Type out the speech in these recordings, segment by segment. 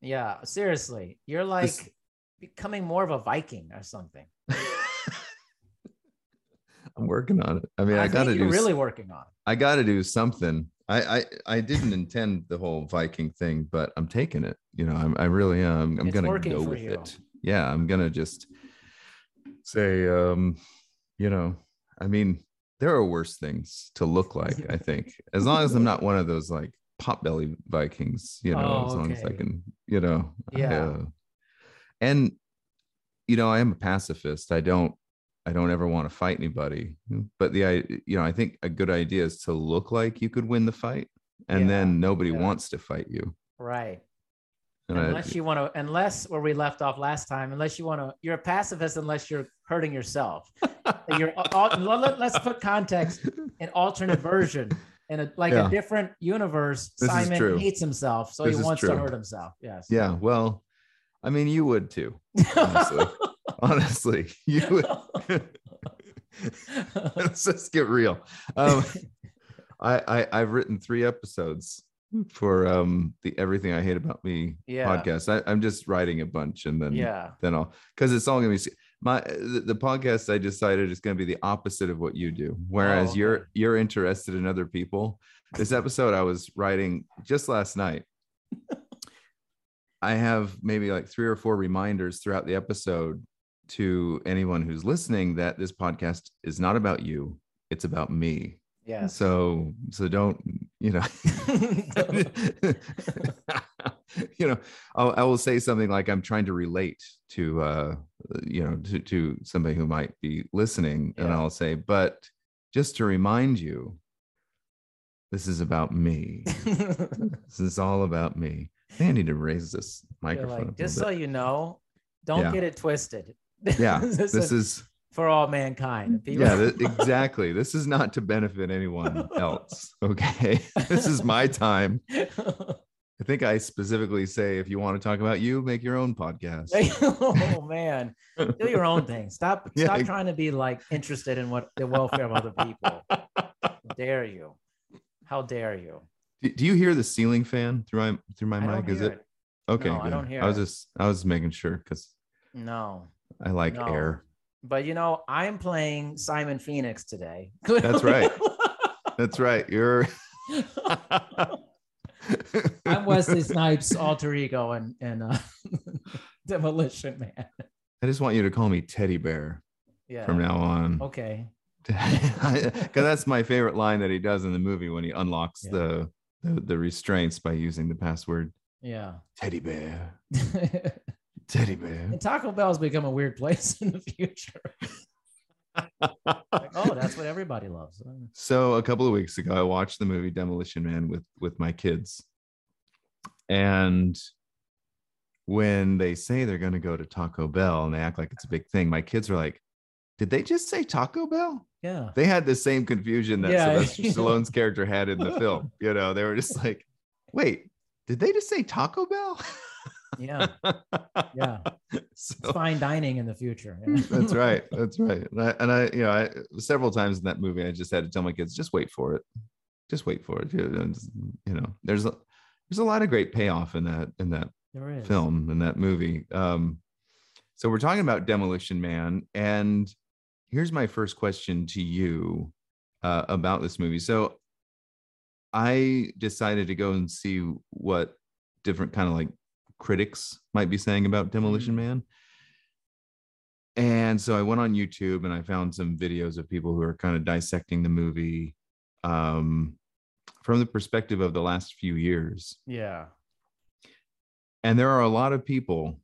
Yeah, seriously, you're like This- becoming more of a Viking or something. I'm working on it. I mean, I, think got to do really working on. it. I got to do something. I, I I didn't intend the whole Viking thing, but I'm taking it. You know, I'm I really am. I'm It's gonna go with you. it. Yeah, I'm gonna just say, um, you know, I mean, there are worse things to look like. I think, as long as I'm not one of those like potbelly Vikings. You know, Oh, as long as I can, you know, Yeah. uh, and you know, I am a pacifist. I don't I don't ever want to fight anybody. But the I you know, I think a good idea is to look like you could win the fight and Yeah, then nobody yeah. wants to fight you. Right. And I- unless you want to, unless where we left off last time, unless you want to, you're a pacifist unless you're hurting yourself. you're al- let, us put context, an alternate version, in a like Yeah. a different universe. This Simon hates himself, so This he wants to hurt himself. Yes. yeah, well, I mean you would too. Honestly. Honestly, you would let's just get real. Um I, I I've written three episodes for um the Everything I Hate About Me yeah. podcast. I, I'm just writing a bunch and then Yeah. then I'll because it's all gonna be my uh, the, the podcast I decided is gonna be the opposite of what you do. Whereas Oh, you're you're interested in other people. This episode I was writing just last night. I have maybe like three or four reminders throughout the episode to anyone who's listening that this podcast is not about you. It's about me. yeah So so don't you know you know I'll, I will say something like I'm trying to relate to uh you know to, to somebody who might be listening and I'll say but just to remind you this is about me. This is all about me. I need to raise this microphone like, just so you know, don't Yeah. get it twisted. yeah this, this is is for all mankind. People- yeah th- exactly. This is not to benefit anyone else okay? This is my time I think I specifically say if you want to talk about you, make your own podcast. oh man, do your own thing. Stop, Yeah. stop trying to be like interested in what the welfare of other people. Dare you? How dare you? Do, do you hear the ceiling fan through my through my I mic? Is hear it okay? No, I don't hear I was it. just I was making sure because No, I like No. air. but you know, I'm playing Simon Phoenix today. That's right. That's right. You're. I'm Wesley Snipes' alter ego and and uh, Demolition Man. I just want you to call me Teddy Bear Yeah. from now on. Okay. Because that's my favorite line that he does in the movie when he unlocks Yeah. the, the the restraints by using the password Yeah. Teddy Bear. Teddy Bear. and Taco Bell's become a weird place in the future. Like, oh, that's what everybody loves. So a couple of weeks ago, I watched the movie Demolition Man with with my kids, and when they say they're going to go to Taco Bell and they act like it's a big thing, my kids are like, "Did they just say Taco Bell?" Yeah. They had the same confusion that Yeah. Sylvester Stallone's character had in the film. You know, they were just like, "Wait, did they just say Taco Bell?" Yeah. Yeah. so, It's fine dining in the future. yeah. that's right. That's right. And I, and I, you know, I several times in that movie, I just had to tell my kids, just wait for it. Just wait for it. You know, there's a there's a lot of great payoff in that in that film in that movie. Um, so we're talking about Demolition Man, and here's my first question to you uh, about this movie. So I decided to go and see what different kind of like critics might be saying about Demolition Mhm. Man. And so I went on YouTube and I found some videos of people who are kind of dissecting the movie um, from the perspective of the last few years. Yeah. And there are a lot of people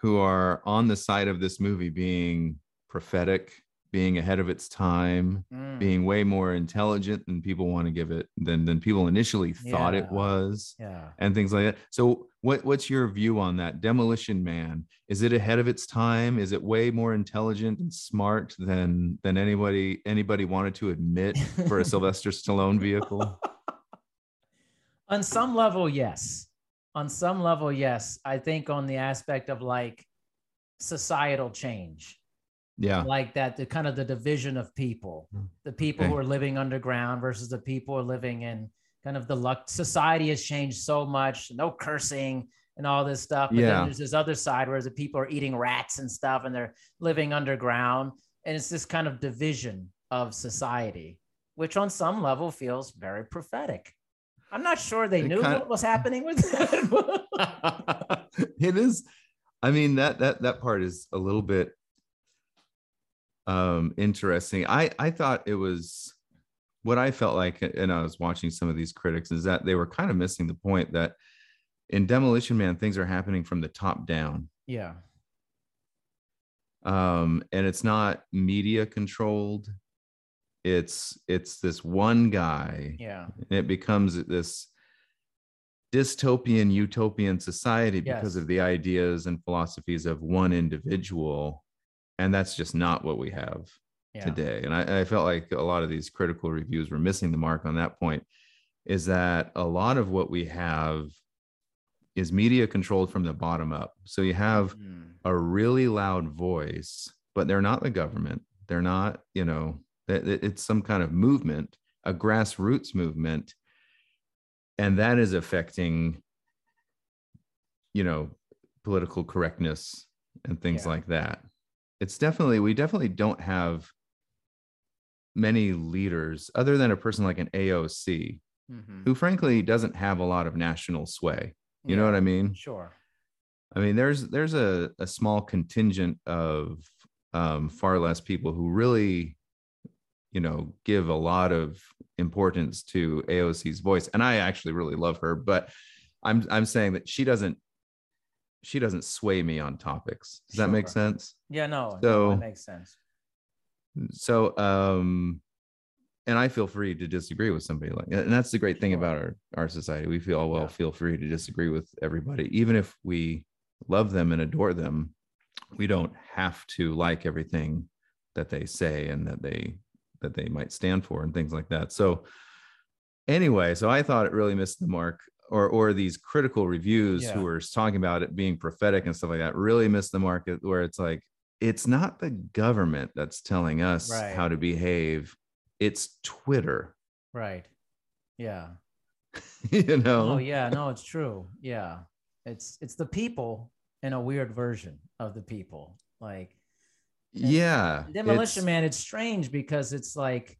who are on the side of this movie being prophetic, being ahead of its time, Mm. being way more intelligent than people want to give it than than people initially thought it was Yeah. and things like that. So what what's your view on that Demolition Man? Is it ahead of its time? Is it way more intelligent and smart than than anybody anybody wanted to admit for a Sylvester Stallone vehicle? On some level, yes. On some level, yes. I think on the aspect of like societal change, Yeah. like that, the kind of the division of people, mm. the people who are living underground versus the people who are living in kind of the luck. Society has changed so much. No cursing and all this stuff. But Yeah. then there's this other side where the people are eating rats and stuff and they're living underground. And it's this kind of division of society, which on some level feels very prophetic. I'm not sure they It knew what was happening with that. it is i mean that that that part is a little bit um interesting i i thought it was what i felt like and i was watching some of these critics is that they were kind of missing the point that in demolition man things are happening from the top down yeah. um and it's not media controlled it's it's this one guy Yeah. and it becomes this dystopian utopian society because Yes. of the ideas and philosophies of one individual and that's just not what we have Yeah. today and I, I felt like a lot of these critical reviews were missing the mark on that point is that a lot of what we have is media controlled from the bottom up so you have Mm. a really loud voice, but they're not the government. They're not, you know, it- it- it's some kind of movement, a grassroots movement. And that is affecting, you know, political correctness and things Yeah. like that. It's definitely, we definitely don't have many leaders other than a person like an AOC, Mhm. who frankly doesn't have a lot of national sway. You know what I mean? Sure. I mean, there's there's a, a small contingent of um, far less people who really, you know, give a lot of importance to AOC's voice, and I actually really love her. But I'm I'm saying that she doesn't she doesn't sway me on topics. Does that make sense? Yeah, no, no, So- that makes sense. So, um, and I feel free to disagree with somebody like, and that's the great thing about our our society. We feel well Yeah. feel free to disagree with everybody, even if we love them and adore them. We don't have to like everything that they say and that they that they might stand for and things like that. So, anyway, so I thought it really missed the mark. Or, or these critical reviews Yeah. who were talking about it being prophetic and stuff like that really missed the market where it's like it's not the government that's telling us Right. how to behave it's twitter Right. Yeah. you oh, know Oh yeah, no, it's true. Yeah. It's it's the people in a weird version of the people. Like yeah Demolition Man, it's strange because it's like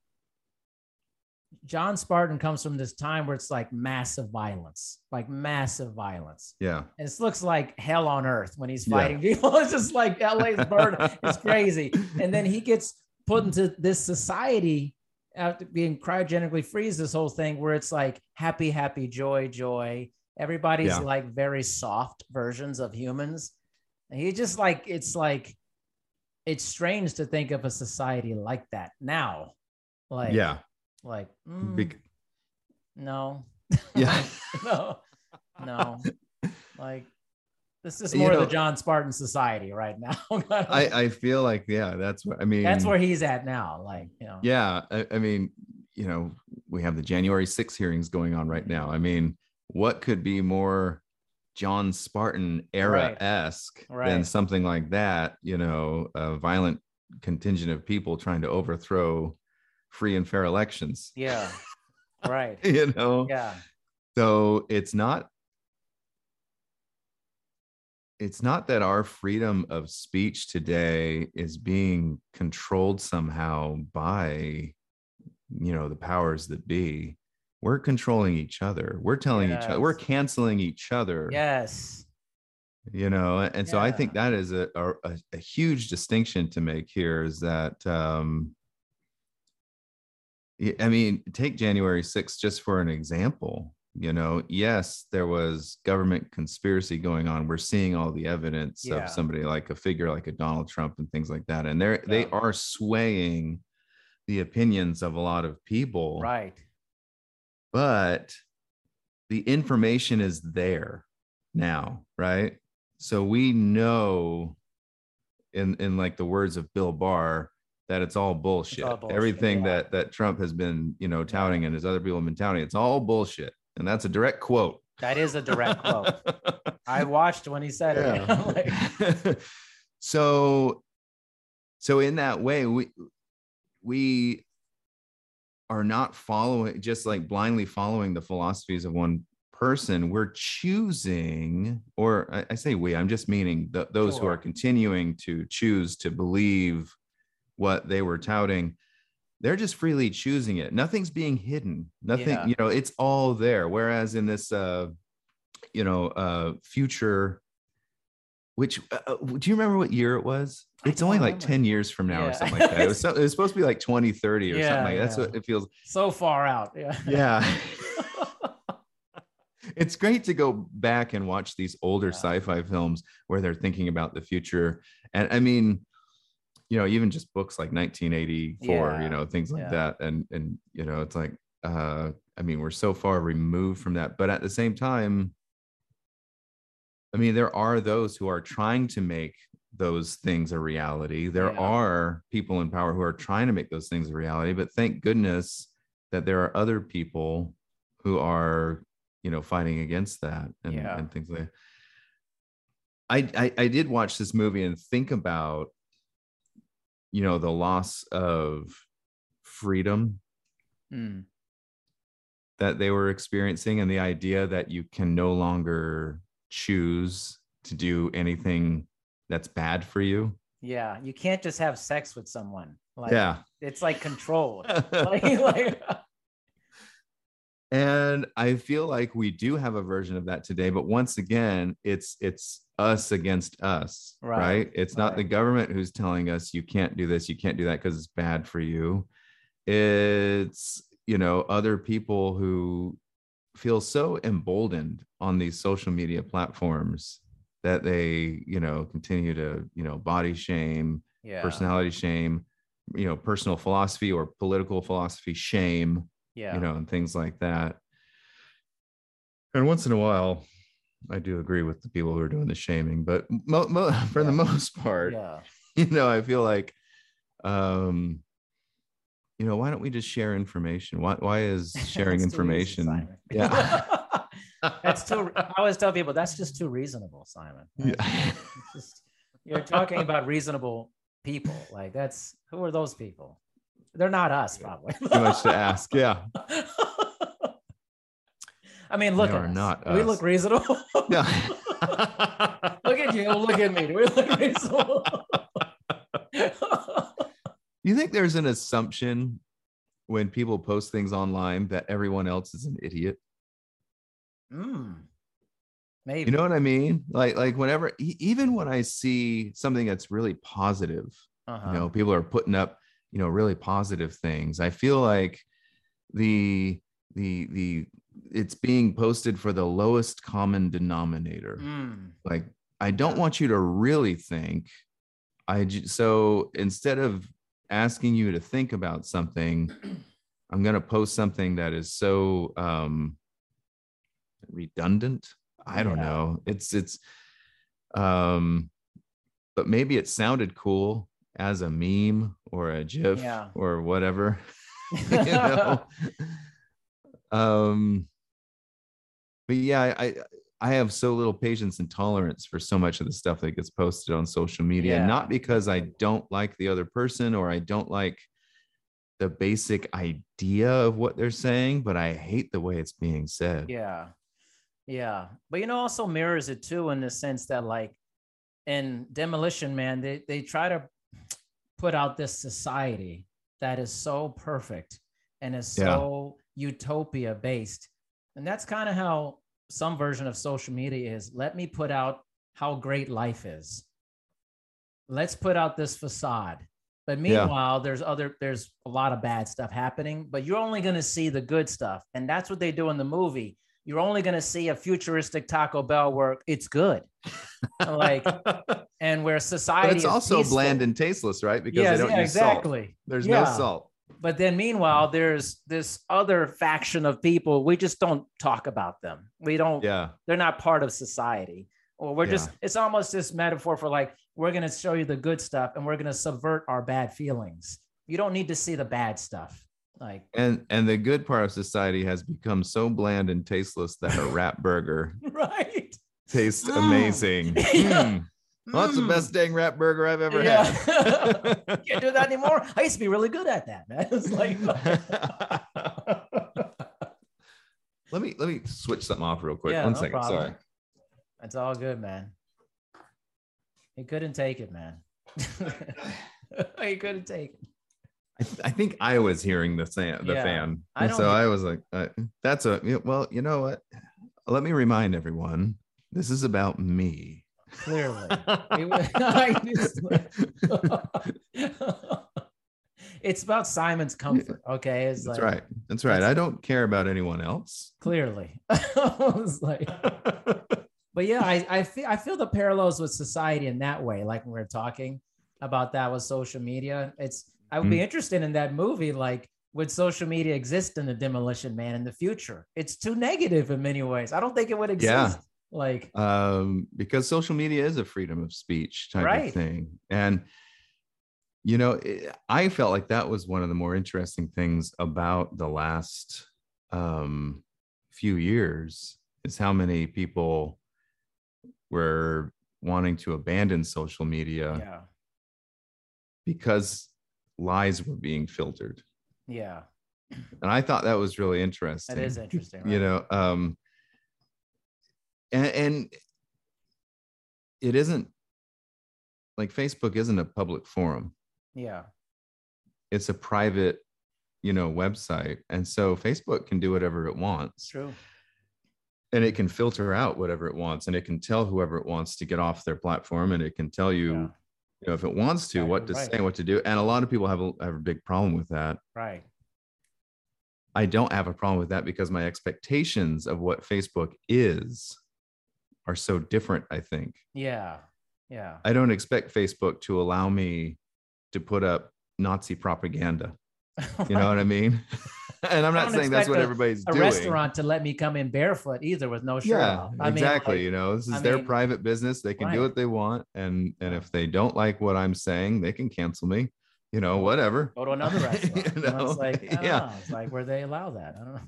John Spartan comes from this time where it's like massive violence, like massive violence. yeah And it looks like hell on earth when he's Yeah. fighting people. It's just like LA's burning. It's crazy. And then he gets put into this society after being cryogenically freeze this whole thing where it's like happy, happy, joy, joy. Everybody's Yeah. like very soft versions of humans. And he just like, it's like, it's strange to think of a society like that now. Like, yeah like, mm, Bec- no, yeah no, no. Like this is You more know- the John Spartan society right now. i i feel like yeah that's what i mean That's where he's at now. Like, you know. yeah I, I mean you know we have the january 6 hearings going on right now i mean what could be more john spartan era esque than Right. something like that you know a violent contingent of people trying to overthrow free and fair elections Yeah. right. you know Yeah. so it's not it's not that our freedom of speech today is being controlled somehow by you know the powers that be we're controlling each other we're telling each other we're canceling each other Yes. you know and so i think that is a, a, a- huge distinction to make here is that um i mean take january 6th just for an example you know? Yes there was government conspiracy going on. We're seeing all the evidence Yeah. of somebody like a figure like a donald trump and things like that and they're they are swaying the opinions of a lot of people. Right. but the information is there now right? So we know in in like the words of bill barr that it's all bullshit, bullshit, everything yeah. that that trump has been you know touting and his other people have been touting it's all bullshit and that's a direct quote That is a direct quote. I watched when he said it. Like, so so in that way we we are not following just like blindly following the philosophies of one person, we're choosing, or I, I say we, I'm just meaning the, those who are continuing to choose to believe what they were touting. They're just freely choosing it. Nothing's being hidden. Nothing, Yeah. you know, it's all there. Whereas in this, uh, you know, uh, future, which uh, uh, do you remember what year it was? It's only like remember. 10 years from now or something like that. It was, so, it was supposed to be like 2030 or Yeah, something like that. That's yeah. what it feels. so far out. Yeah. Yeah. it's great to go back and watch these older Yeah. sci-fi films where they're thinking about the future. And I mean, you know, even just books like 1984, Yeah, you know, things like yeah. that. And and you know, it's like uh I mean, we're so far removed from that, but at the same time, I mean, there are those who are trying to make those things a reality. There Yeah. are people in power who are trying to make those things a reality, but thank goodness that there are other people who are, you know, fighting against that and, and things like I, I I did watch this movie and think about, you know, the loss of freedom Mm. that they were experiencing and the idea that you can no longer choose to do anything that's bad for you. Yeah. You can't just have sex with someone. Like, yeah. It's like controlled. like, like, and I feel like we do have a version of that today, but once again, it's it's us against us, right? Right, It's not the government who's telling us you can't do this, you can't do that because it's bad for you. It's you know other people who feel so emboldened on these social media platforms that they you know continue to you know body shame yeah. personality shame you know personal philosophy or political philosophy shame Yeah. you know and things like that and once in a while i do agree with the people who are doing the shaming but mo- mo- for the most part yeah. you know i feel like um you know why don't we just share information why, why is sharing information yeah that's too. I always tell people that's just too reasonable, Simon. Yeah. Just, you're talking about reasonable people. Like that's who are those people? They're not us, probably. too much to ask yeah I mean, look at not we look reasonable. yeah look at you. Look at me. Do we look reasonable? you think there's an assumption when people post things online that everyone else is an idiot mm, maybe. you know what i mean like like whenever even when i see something that's really positive uh-huh. you know people are putting up you know really positive things. I feel like the the the it's being posted for the lowest common denominator. Mm, like i don't want you to really think. I ju- so instead of asking you to think about something i'm going to post something that is so um redundant? I don't Yeah. know. It's it's um but maybe it sounded cool as a meme or a gif Yeah. or whatever you know um but yeah I, I have so little patience and tolerance for so much of the stuff that gets posted on social media Yeah. not because i don't like the other person or i don't like the basic idea of what they're saying but i hate the way it's being said Yeah. Yeah. But you know, also mirrors it too in the sense that like in Demolition Man, they, they try to put out this society that is so perfect and is Yeah. so utopia based. And that's kind of how some version of social media is. Let me put out how great life is. Let's put out this facade. But Yeah. meanwhile, there's other there's a lot of bad stuff happening, but you're only going to see the good stuff. And that's what they do in the movie. You're only going to see a futuristic Taco Bell where it's good. like and where society but it's also peaceful. bland and tasteless right because Yes, they don't yeah, use salt exactly. there's Yeah. no salt But then meanwhile, there's this other faction of people. We just don't talk about them. We don't, yeah they're not part of society. Or we're just, it's almost this metaphor for like, we're going to show you the good stuff and we're going to subvert our bad feelings. You don't need to see the bad stuff. Like, and and the good part of society has become so bland and tasteless that a rat burger right. tastes Mm. amazing Yeah. Mm. Well, that's the Mm. best dang rat burger I've ever Yeah. had. Can't do that anymore. I used to be really good at that, man. It's like, let me let me switch something off real quick. Yeah, One no second. problem. Sorry. That's all good, man. He couldn't take it, man. he couldn't take it. I, th- I think I was hearing the fan, the Yeah, fan. I And don't so I was like, uh, that's a well, you know what? Let me remind everyone, this is about me. Clearly. Was- just- it's about Simon's comfort. Okay. It's That's like right. That's right. I don't care about anyone else. clearly. I was like, but yeah, I, I feel I feel the parallels with society in that way. Like when we are talking about that with social media. It's I would be Mm. interested in that movie. Like, would social media exist in the Demolition Man in the future? It's too negative in many ways. I don't think it would exist. Yeah. Like, um, because social media is a freedom of speech type Right. of thing. And, you know, it, I felt like that was one of the more interesting things about the last um, few years is how many people were wanting to abandon social media yeah, because lies were being filtered. yeah, And I thought that was really interesting. that is interesting. you know um and, and it isn't like facebook isn't a public forum yeah, it's a private you know website and so facebook can do whatever it wants true. and it can filter out whatever it wants and it can tell whoever it wants to get off their platform and it can tell you Yeah. You know if it wants to what to right. say what to do and a lot of people have a, have a big problem with that Right. I don't have a problem with that because my expectations of what Facebook is are so different, I think. Yeah. Yeah. I don't expect Facebook to allow me to put up Nazi propaganda. You know what I mean? and I'm not saying that's what a- everybody's a doing. restaurant to let me come in barefoot either with no shirt Yeah. I mean, exactly. like, you know, this is I their mean, private business. They can do what they want. And and if they don't like what I'm saying, they can cancel me. You know, whatever. go to another restaurant. You you know, it's like, Yeah. know. It's like where they allow that. I don't know.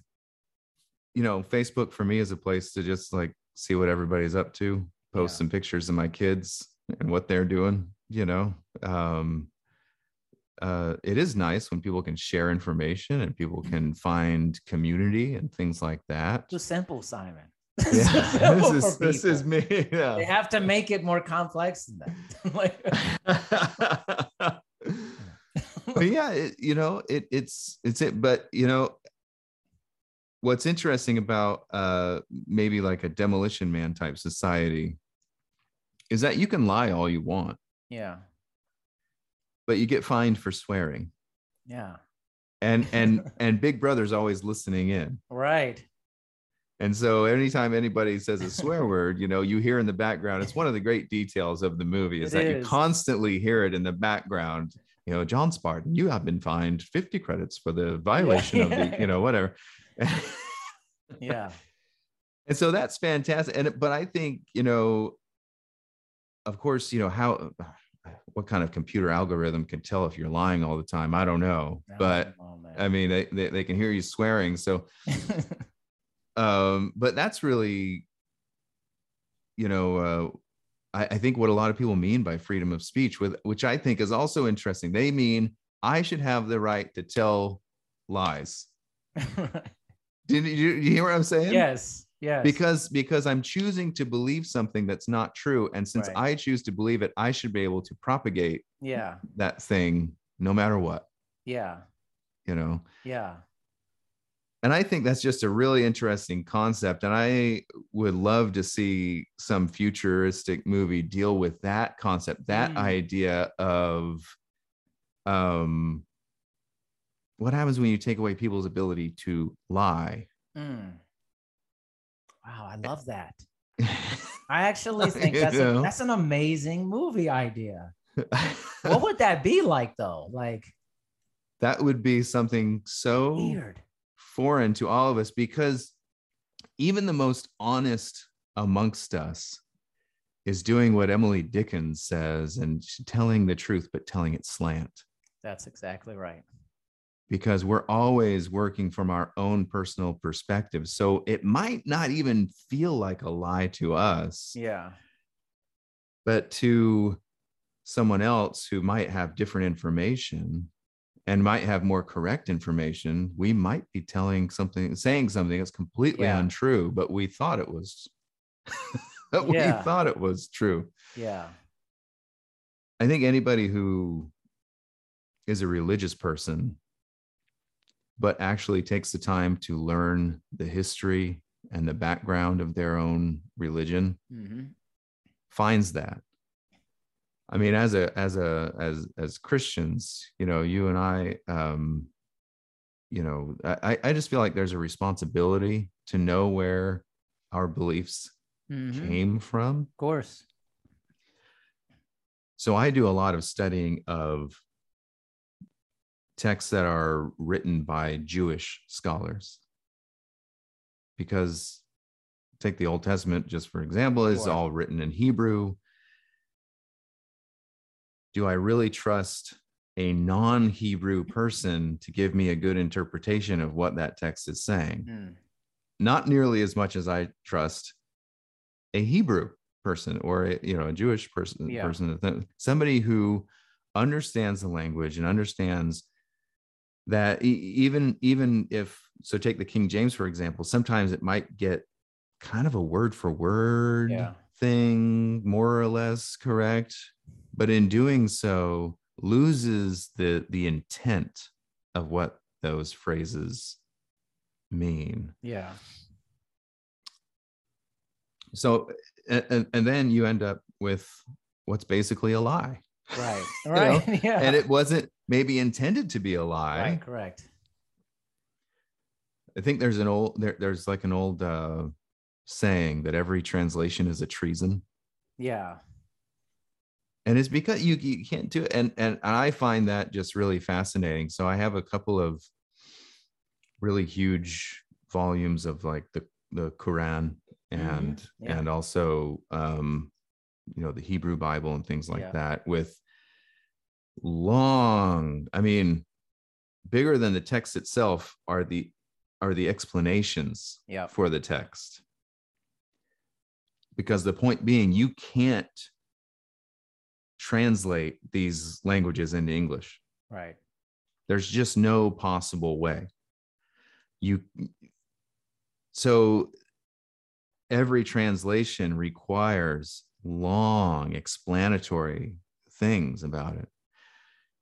you know, Facebook for me is a place to just like see what everybody's up to, post Yeah. some pictures of my kids and what they're doing, you know. Um uh it is nice when people can share information and people Mm-hmm. can find community and things like that. Just simple, Simon. Yeah, this is this is people. me. They have to make it more complex than that. like, but yeah, it, you know, it it's it's it. But you know, what's interesting about uh maybe like a demolition man type society is that you can lie all you want, yeah. But you get fined for swearing. Yeah. And and and Big Brother's always listening in. Right. And so anytime anybody says a swear word, you know, you hear in the background, it's one of the great details of the movie is It that you constantly hear it in the background. You know, John Spartan, you have been fined 50 credits for the violation of the, you know, whatever. Yeah. and so that's fantastic. And but I think, you know, of course, you know, how what kind of computer algorithm can tell if you're lying all the time? I don't know. But Oh. I mean, they, they, they can hear you swearing. So um but that's really you know uh I, I think what a lot of people mean by freedom of speech with which i think is also interesting they mean i should have the right to tell lies did you, you hear what i'm saying yes. Yes. because because i'm choosing to believe something that's not true and since Right. i choose to believe it i should be able to propagate yeah. that thing no matter what Yeah. you know Yeah. and I think that's just a really interesting concept. And I would love to see some futuristic movie deal with that concept, that Mm. idea of um, what happens when you take away people's ability to lie. Mm. Wow. I eh love that. I actually think that's a, that's an amazing movie idea. What would that be like though? Like that would be something so weird. foreign to all of us because even the most honest amongst us is doing what Emily Dickens says and telling the truth, but telling it slant That's exactly right. Because we're always working from our own personal perspective. So it might not even feel like a lie to us, Yeah. but to someone else who might have different information and might have more correct information, we might be telling something, saying something that's completely Yeah. untrue, but we thought it was. but Yeah. we thought it was true. Yeah. I think anybody who is a religious person, but actually takes the time to learn the history and the background of their own religion hmm finds that. I mean, as a as a as as Christians, you know, you and I, um, you know, I I just feel like there's a responsibility to know where our beliefs hmm came from. Of course. So I do a lot of studying of texts that are written by Jewish scholars. Because take the Old Testament just for example, is Sure. all written in Hebrew. Do I really trust a non-Hebrew person to give me a good interpretation of what that text is saying? Mm. Not nearly as much as I trust a Hebrew person or a, you know a Jewish person Yeah. person somebody who understands the language and understands that even even if so take the King James for example sometimes it might get kind of a word for word Yeah. thing more or less correct but in doing so loses the the intent of what those phrases mean Yeah. so and, and then you end up with what's basically a lie Right. know, Right. yeah. and it wasn't maybe intended to be a lie right. Correct. i think there's an old there, there's like an old uh saying that every translation is a treason Yeah. and it's because you, you can't do it and and i find that just really fascinating so i have a couple of really huge volumes of like the the quran and Mhm, yeah. and also um you know the hebrew bible and things like Yeah. that with long i mean bigger than the text itself are the are the explanations Yeah. for the text because the point being you can't translate these languages into english Right. there's just no possible way you so every translation requires long explanatory things about it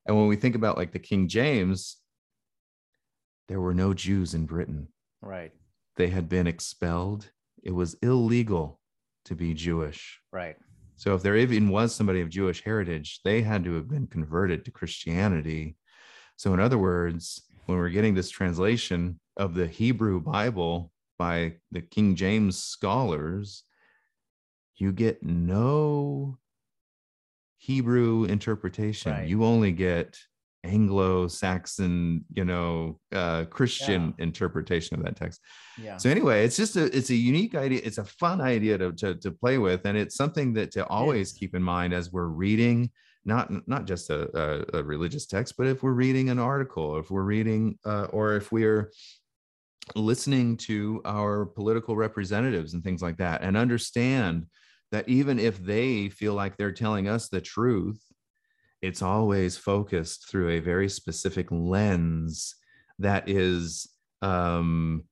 and when we think about like the king james there were no jews in britain Right. they had been expelled it was illegal to be jewish Right. so if there even was somebody of Jewish heritage, they had to have been converted to Christianity. So in other words, when we're getting this translation of the Hebrew Bible by the King James scholars, you get no Hebrew interpretation. Right. You only get Anglo-Saxon, you know, uh, Christian interpretation of that text. Yeah. So anyway, it's just a it's a unique idea. It's a fun idea to to, to play with, and it's something that to always keep in mind as we're reading not not just a, a, a religious text, but if we're reading an article, if we're reading, uh, or if we're listening to our political representatives and things like that, and understand that even if they feel like they're telling us the truth, it's always focused through a very specific lens that is um,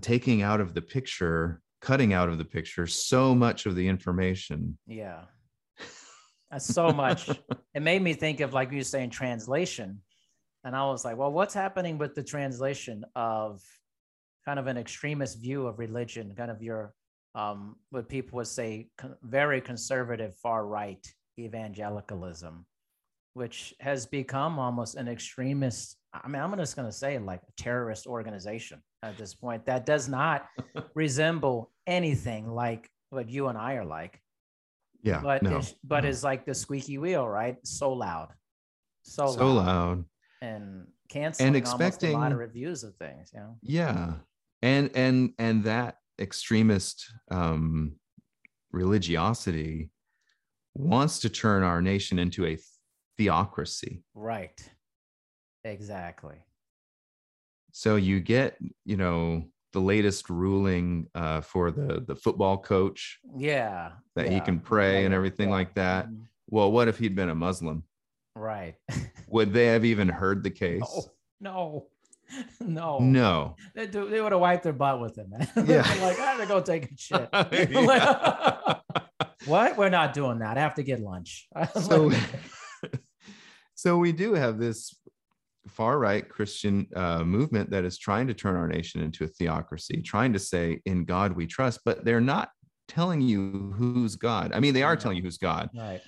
taking out of the picture, cutting out of the picture so much of the information. Yeah. That's so much. it made me think of like you saying translation. And I was like, well, what's happening with the translation of kind of an extremist view of religion, kind of your um, what people would say con- very conservative far right evangelicalism, which has become almost an extremist. I mean, I'm just going to say like a terrorist organization at this point that does not resemble anything like what you and I are like Yeah, but no, it's, but no. it's like the squeaky wheel, right? So loud, so, so loud, loud. and canceling almost a lot expecting- of reviews of things. You know, Yeah, and and and that extremist um, religiosity wants to turn our nation into a theocracy. right? Exactly. So you get, you know, the latest ruling uh, for the the football coach Yeah. that he can pray and everything yeah, like that. mhm, Well, what if he'd been a Muslim? Right. would they have even heard the case? No, no, no. No. They, do, they would have wiped their butt with it, man. Yeah. Like, I have to go take a shit. Yeah. what? We're not doing that. I have to get lunch. so, so we do have this far right Christian uh, movement that is trying to turn our nation into a theocracy, trying to say, in God we trust, but they're not telling you who's God. I mean, they are telling you who's God, right.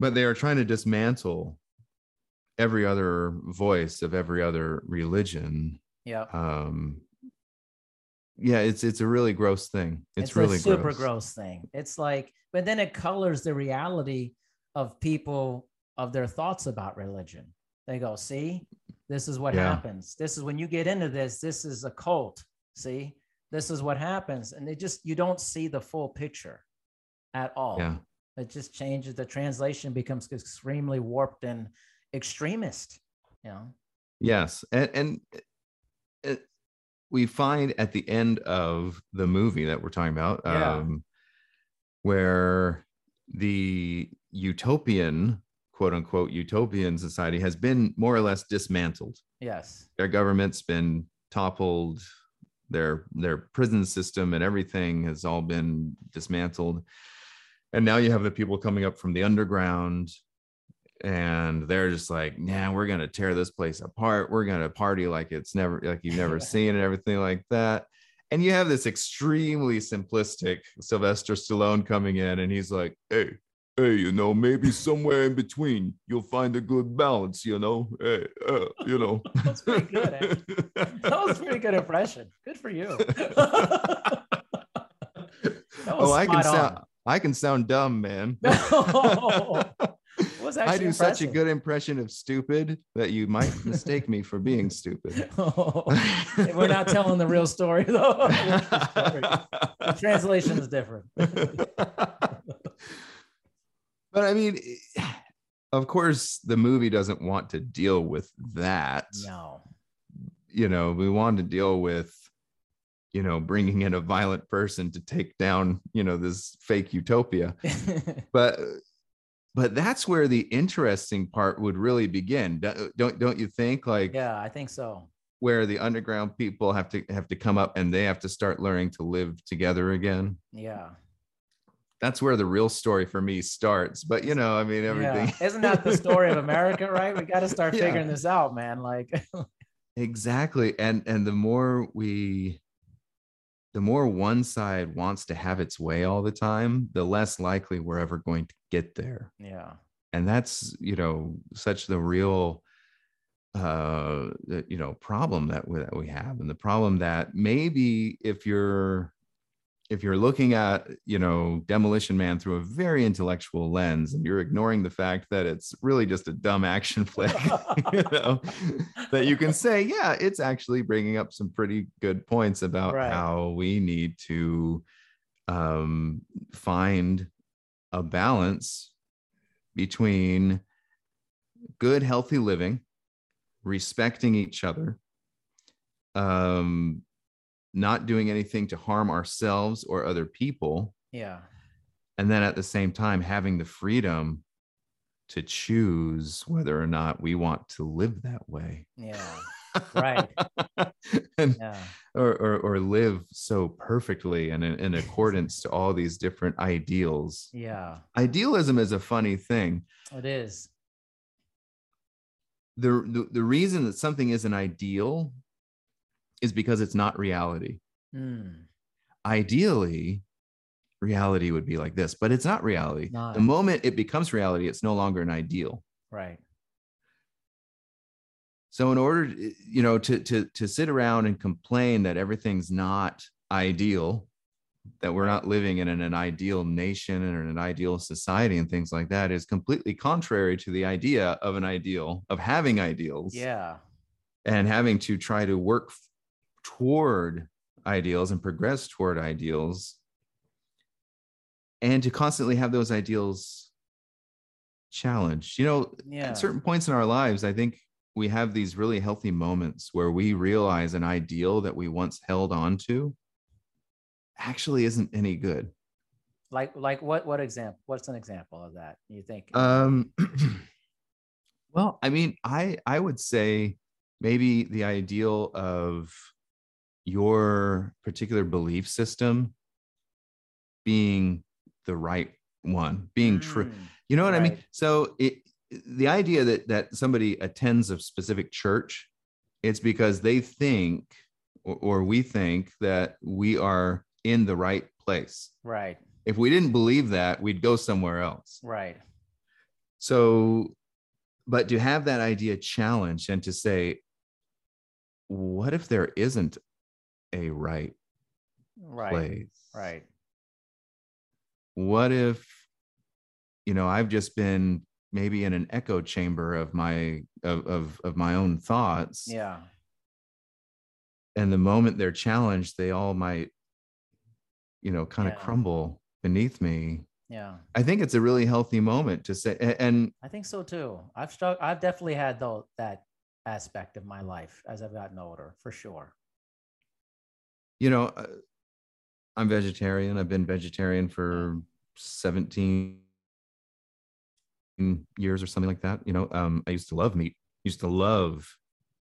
but they are trying to dismantle every other voice of every other religion. Yeah. Um, yeah, it's it's a really gross thing. It's, really a super gross. gross thing. It's like, but then it colors the reality of people of their thoughts about religion. They go, see, this is what Yeah. happens. This is when you get into this, this is a cult. See, this is what happens. And they just, you don't see the full picture at all. Yeah. It just changes. The translation becomes extremely warped and extremist, you know? Yes, and and it, we find at the end of the movie that we're talking about, Yeah. um, where the utopian, quote unquote, utopian society has been more or less dismantled. Yes. Their government's been toppled. Their their prison system and everything has all been dismantled. And now you have the people coming up from the underground and they're just like, nah, we're gonna tear this place apart. We're gonna party like it's never like you've never seen and everything like that. And you have this extremely simplistic Sylvester Stallone coming in, and he's like, hey, hey, you know, maybe somewhere in between you'll find a good balance, you know. Hey, uh, you know. That's pretty good, actually. That was a pretty good impression. Good for you. Oh, I can on. sound I can sound dumb, man. No. It was I actually do such a good impression of stupid that you might mistake me for being stupid. Oh. We're not telling the real story though. the translation is different. but I mean, of course, the movie doesn't want to deal with that. No. You know, we want to deal with, you know, bringing in a violent person to take down, you know, this fake utopia. But, but that's where the interesting part would really begin. Don't uh, don't, don't you think? Like, yeah, I think so. where the underground people have to have to come up and they have to start learning to live together again. Yeah. That's where the real story for me starts. But you know, I mean, everything Yeah. Isn't that the story of America, right? We got to start Yeah. figuring this out, man. Like, exactly. And and the more we the more one side wants to have its way all the time, the less likely we're ever going to get there. yeah. And that's, you know, such the real uh you know problem that we, that we have and the problem that maybe if you're if you're looking at you know demolition man through a very intellectual lens and you're ignoring the fact that it's really just a dumb action flick you know that you can say yeah it's actually bringing up some pretty good points about Right. how we need to um find a balance between good healthy living respecting each other um not doing anything to harm ourselves or other people Yeah. and then at the same time having the freedom to choose whether or not we want to live that way Yeah. Right. and Yeah. or, or or live so perfectly and in, in accordance to all these different ideals Yeah. idealism is a funny thing It is. the, the the reason that something is an ideal is because it's not reality Mm. ideally reality would be like this but it's not reality Not. the moment it becomes reality it's no longer an ideal Right. so in order you know to to to sit around and complain that everything's not ideal that we're not living in an, an ideal nation or an ideal society and things like that is completely contrary to the idea of an ideal of having ideals Yeah. and having to try to work toward ideals and progress toward ideals and to constantly have those ideals challenged you know Yeah. at certain points in our lives i think we have these really healthy moments where we realize an ideal that we once held on to actually isn't any good Like, like what, what example? What's an example of that? You think? um Well, I mean, I I would say maybe the ideal of your particular belief system being the right one, being true. Mm, You know what I mean? So it the idea that that somebody attends a specific church, it's because they think or, or we think that we are in the right place. Right. If we didn't believe that, we'd go somewhere else. Right. So, but to have that idea challenged and to say, what if there isn't a right Right. place? Right. What if, you know, I've just been maybe in an echo chamber of my of of, of my own thoughts, Yeah. and the moment they're challenged, they all might, you know, kind of crumble beneath me. Yeah. I think it's a really healthy moment to say, and I think so too. I've struck. I've definitely had though that aspect of my life as I've gotten older, for sure. You know, uh, I'm vegetarian. I've been vegetarian for 17 years or something like that. You know, um, I used to love meat. Used to love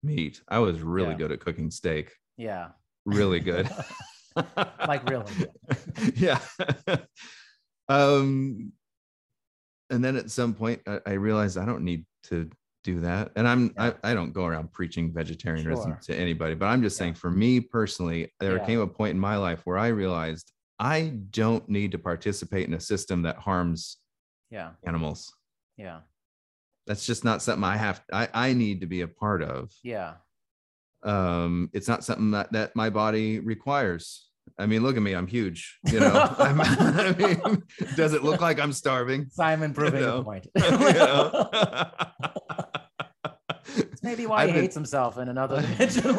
meat. I was really Yeah. good at cooking steak. Yeah. Really good. Like really good. yeah. um, and then at some point, I, I realized I don't need to do that. And I'm Yeah. I, I don't go around preaching vegetarianism Sure. to anybody, but I'm just Yeah. saying for me personally, there Yeah. came a point in my life where I realized I don't need to participate in a system that harms Yeah. animals. Yeah. That's just not something I have I, I need to be a part of. Yeah. um it's not something that that my body requires i mean look at me i'm huge you know I'm, i mean does it look like i'm starving Simon proving know. the point. You know? Maybe why I've he been- hates himself in another dimension.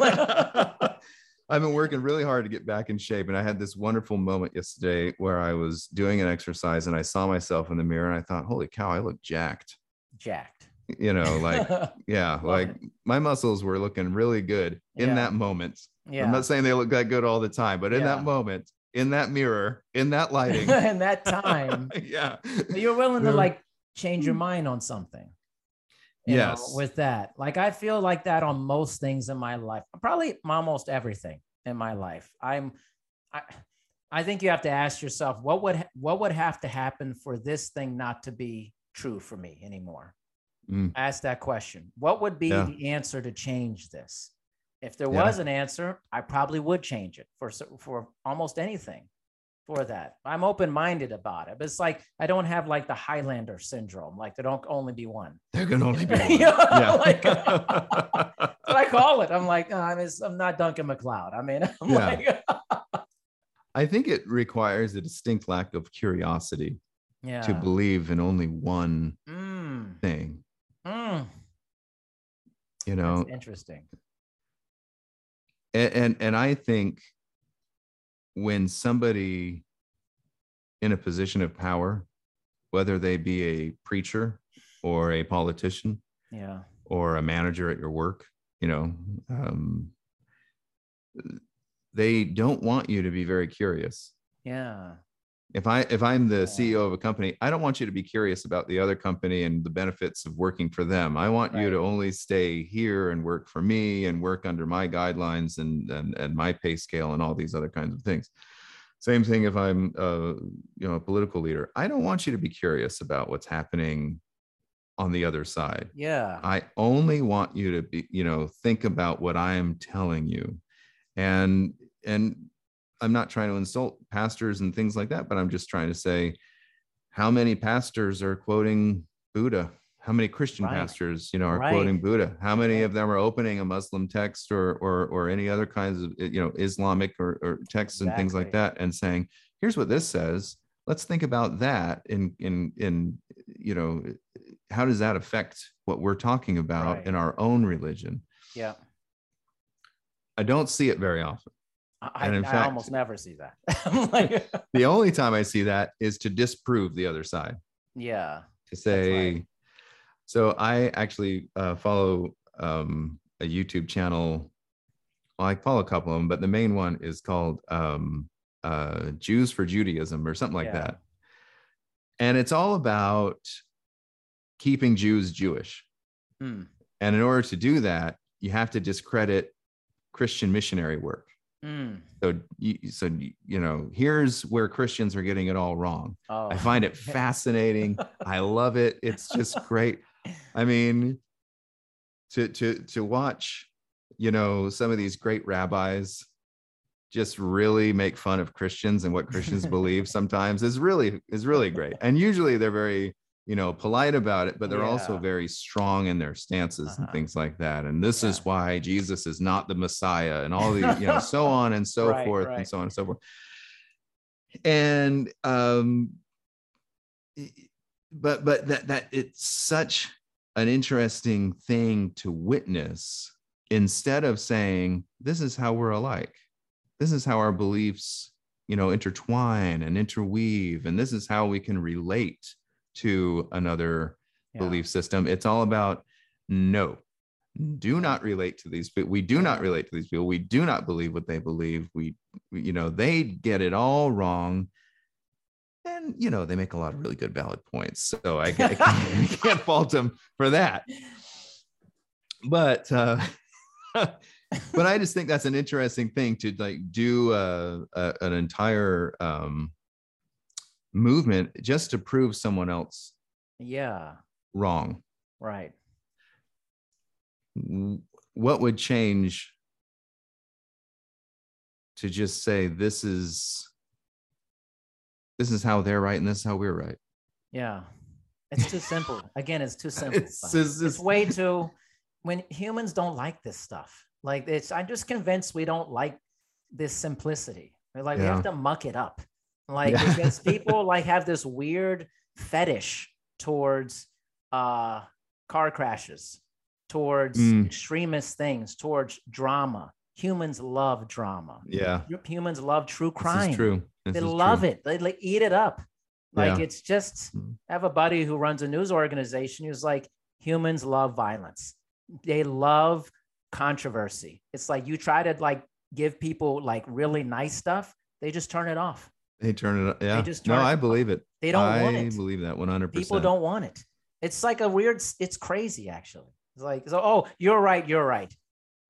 I've been working really hard to get back in shape. And I had this wonderful moment yesterday where I was doing an exercise and I saw myself in the mirror and I thought, holy cow, I look jacked. Jacked. You know, like, yeah, like it. my muscles were looking really good in Yeah. that moment. yeah. I'm not saying they look that good all the time, but in Yeah. that moment, in that mirror, in that lighting, in that time, yeah, you're willing to like change your hmm. mind on something. You know, Yes. with that. Like I feel like that on most things in my life. Probably almost everything in my life. I'm I I think you have to ask yourself what would what would have to happen for this thing not to be true for me anymore. Mm. Ask that question. What would be Yeah. the answer to change this? If there Yeah. was an answer, I probably would change it for for almost anything for that. I'm open-minded about it. But it's like I don't have like the Highlander syndrome. Like there don't only be one. there can only be one. You know, yeah. like- what I call it. I'm like, no, I'm, just- I'm not Duncan MacLeod. I mean, I'm Yeah. like, I think it requires a distinct lack of curiosity yeah. to believe in only one Mm, thing. mm, You know, that's interesting. and, and and I think when somebody in a position of power, whether they be a preacher or a politician Yeah. or a manager at your work, you know, um, they don't want you to be very curious. Yeah. If I if I'm the. CEO of a company, I don't want you to be curious about the other company and the benefits of working for them. I want you to only stay here and work for me and work under my guidelines and and, and my pay scale and all these other kinds of things. Same thing if I'm uh, you know a political leader. I don't want you to be curious about what's happening on the other side. Yeah. I only want you to be, you know, think about what I am telling you. And and I'm not trying to insult pastors and things like that, but I'm just trying to say how many pastors are quoting Buddha? How many Christian Right. pastors, you know, are Right. quoting Buddha? How many of them are opening a Muslim text or or or any other kinds of you know Islamic or, or texts and things like that and saying, here's what this says. Let's think about that in in in you know how does that affect what we're talking about Right. in our own religion? Yeah. I don't see it very often. I, I fact- almost never see that. Like, The only time I see that is to disprove the other side, yeah. to say, right. so I actually uh, follow um, a YouTube channel. Well, I follow a couple of them, but the main one is called um, uh, Jews for Judaism or something like Yeah. that. And it's all about keeping Jews Jewish. Hmm. And in order to do that, you have to discredit Christian missionary work. Hmm. So, you, so you know, here's where Christians are getting it all wrong. Oh. I find it fascinating. I love it. It's just great. I mean, to to to watch, you know, some of these great rabbis just really make fun of Christians and what Christians believe sometimes is really is really great. And usually they're very, you know, polite about it, but they're also very strong in their stances and Uh-huh. things like that. And this is why Jesus is not the Messiah and all the, you know, so on and so Right, forth right. and so on and so forth. And um but but that that it's such an interesting thing to witness instead of saying this is how we're alike this is how our beliefs you know intertwine and interweave and this is how we can relate to another Yeah. belief system. It's all about no. Do not relate to these people we do not relate to these people. We do not believe what they believe. We you know they get it all wrong. And you know they make a lot of really good valid points. So i, I, can't, I can't fault them for that. But uh but i just think that's an interesting thing to like do uh, a, an entire um movement just to prove someone else Yeah. wrong Right. What would change to just say this is this is how they're right and this is how we're right Yeah. It's too simple. Again, it's too simple. It's- It's, it's just- way too when humans don't like this stuff. Like it's I'm just convinced we don't like this simplicity. We're Like we have to muck it up. Like Yeah. because people like have this weird fetish towards uh car crashes, towards Mm. extremist things, towards drama. Humans love drama. yeah Humans love true crime true This they love true. it. They like eat it up. Like Yeah. it's just Mm. I have a buddy who runs a news organization who's like humans love violence. They love controversy. It's like you try to like give people like really nice stuff, they just turn it off. They turn it up yeah just no it i believe it They don't I want it. I believe that 100%. People don't want it. It's like a weird it's crazy actually. It's like so oh, you're right, you're right.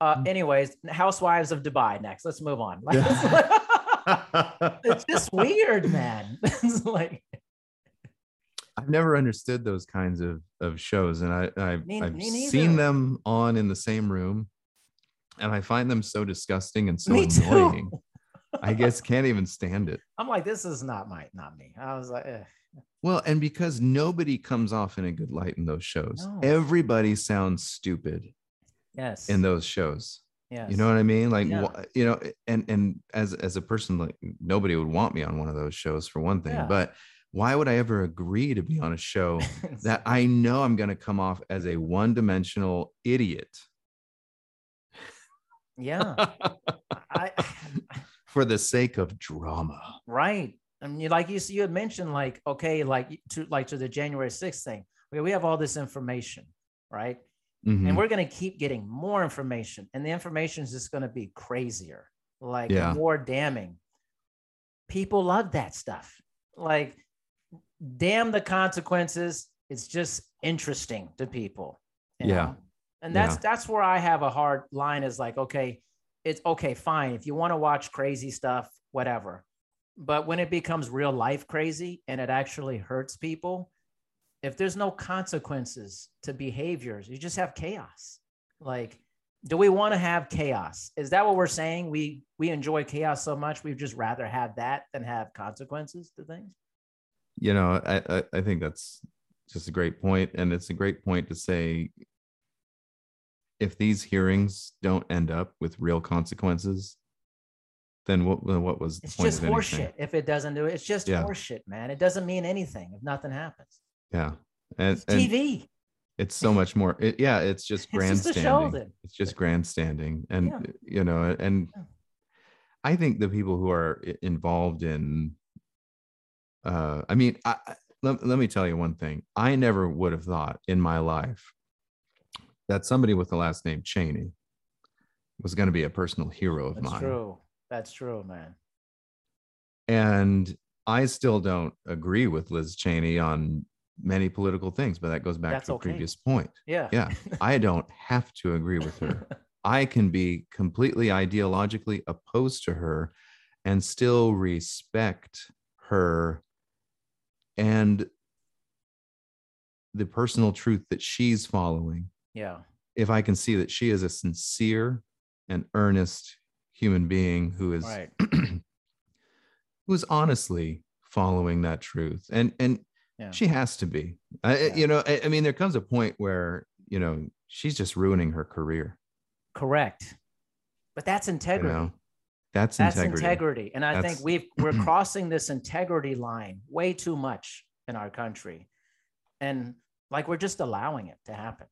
Uh Mm. anyways, Housewives of Dubai next. Let's move on. It's just weird, man. it's like I've never understood those kinds of, of shows, and I, I me seen them on in the same room, and I find them so disgusting and so Me too. annoying. I guess can't even stand it. I'm like, this is not my, not me. I was like, eh. Well, and because nobody comes off in a good light in those shows, No. everybody sounds stupid yes, in those shows. yes. You know what I mean? Like, Yeah. you know, and and as as a person, like nobody would want me on one of those shows for one thing. Yeah. But why would I ever agree to be on a show that I know I'm going to come off as a one-dimensional idiot yeah, I, for the sake of drama? right. I mean, like you, you had mentioned, like, okay, like to like to the January 6th thing. Okay, we have all this information, right? Mhm. And we're going to keep getting more information, and the information is just going to be crazier, like Yeah. more damning. People love that stuff. Like, damn the consequences. It's just interesting to people. you Yeah. know? And that's that's where I have a hard line. Is like, okay, it's okay, fine. If you want to watch crazy stuff, whatever. But when it becomes real life crazy and it actually hurts people, if there's no consequences to behaviors, you just have chaos. Like, do we want to have chaos? Is that what we're saying? We we enjoy chaos so much, we'd just rather have that than have consequences to things. you know, I, I I think that's just a great point, and it's a great point to say if these hearings don't end up with real consequences, then what what was the It's point just of anything? horseshit if it doesn't do it. It's just Yeah. horseshit, man. It doesn't mean anything if nothing happens. Yeah, and, It's and TV. it's so much more. It, yeah, it's just It's just grandstanding. It's just grandstanding, and Yeah. you know, and Yeah. I think the people who are involved in, uh, I mean, I, I- let, let me tell you one thing. I never would have thought in my life that somebody with the last name Cheney was going to be a personal hero of That's mine. That's true. That's true, man. And I still don't agree with Liz Cheney on many political things, but that goes back That's to a okay. previous point. Yeah. Yeah, I don't have to agree with her. I can be completely ideologically opposed to her and still respect her and the personal truth that she's following. Yeah. If I can see that she is a sincere and earnest human being who is Right. who's honestly following that truth and and Yeah. she has to be I, Yeah. you know I, I mean there comes a point where you know she's just ruining her career Correct. But that's you integrity. know that's, that's integrity, integrity. And I That's- think we've we're crossing this integrity line way too much in our country. And like we're just allowing it to happen.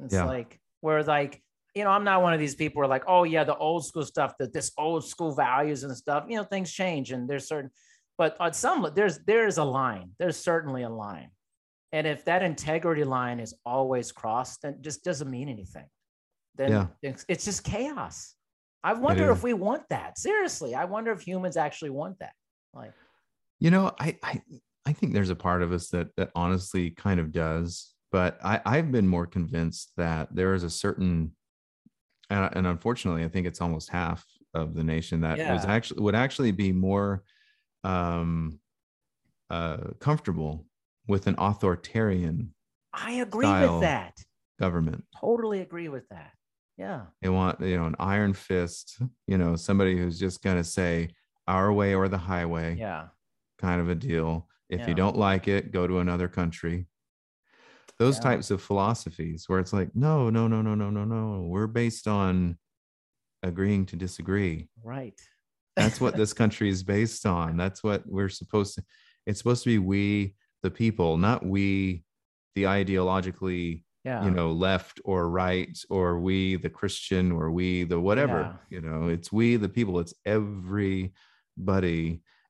It's Yeah. like we're like, you know, I'm not one of these people who are like, oh yeah, the old school stuff, that this old school values and stuff, you know, things change and there's certain, but on some there's there's a line. There's certainly a line. And if that integrity line is always crossed, then just doesn't mean anything. Then Yeah. it's, it's just chaos. I wonder if we want that. Seriously, I wonder if humans actually want that. Like, you know I, I i think there's a part of us that that honestly kind of does but i i've been more convinced that there is a certain and, and unfortunately i think it's almost half of the nation that was actually would actually be more um uh comfortable with an authoritarian I agree with that. government Totally agree with that. Yeah. they want you know an iron fist you know somebody who's just going to say our way or the highway Yeah. kind of a deal. If Yeah. you don't like it, go to another country. Those Yeah. types of philosophies where it's like, no, no, no, no, no, no, no. We're based on agreeing to disagree. Right. That's what this country is based on. That's what we're supposed to. It's supposed to be we, the people, not we, the ideologically, Yeah. you know, left or right, or we, the Christian, or we, the whatever. Yeah. You know, it's we, the people. It's everybody,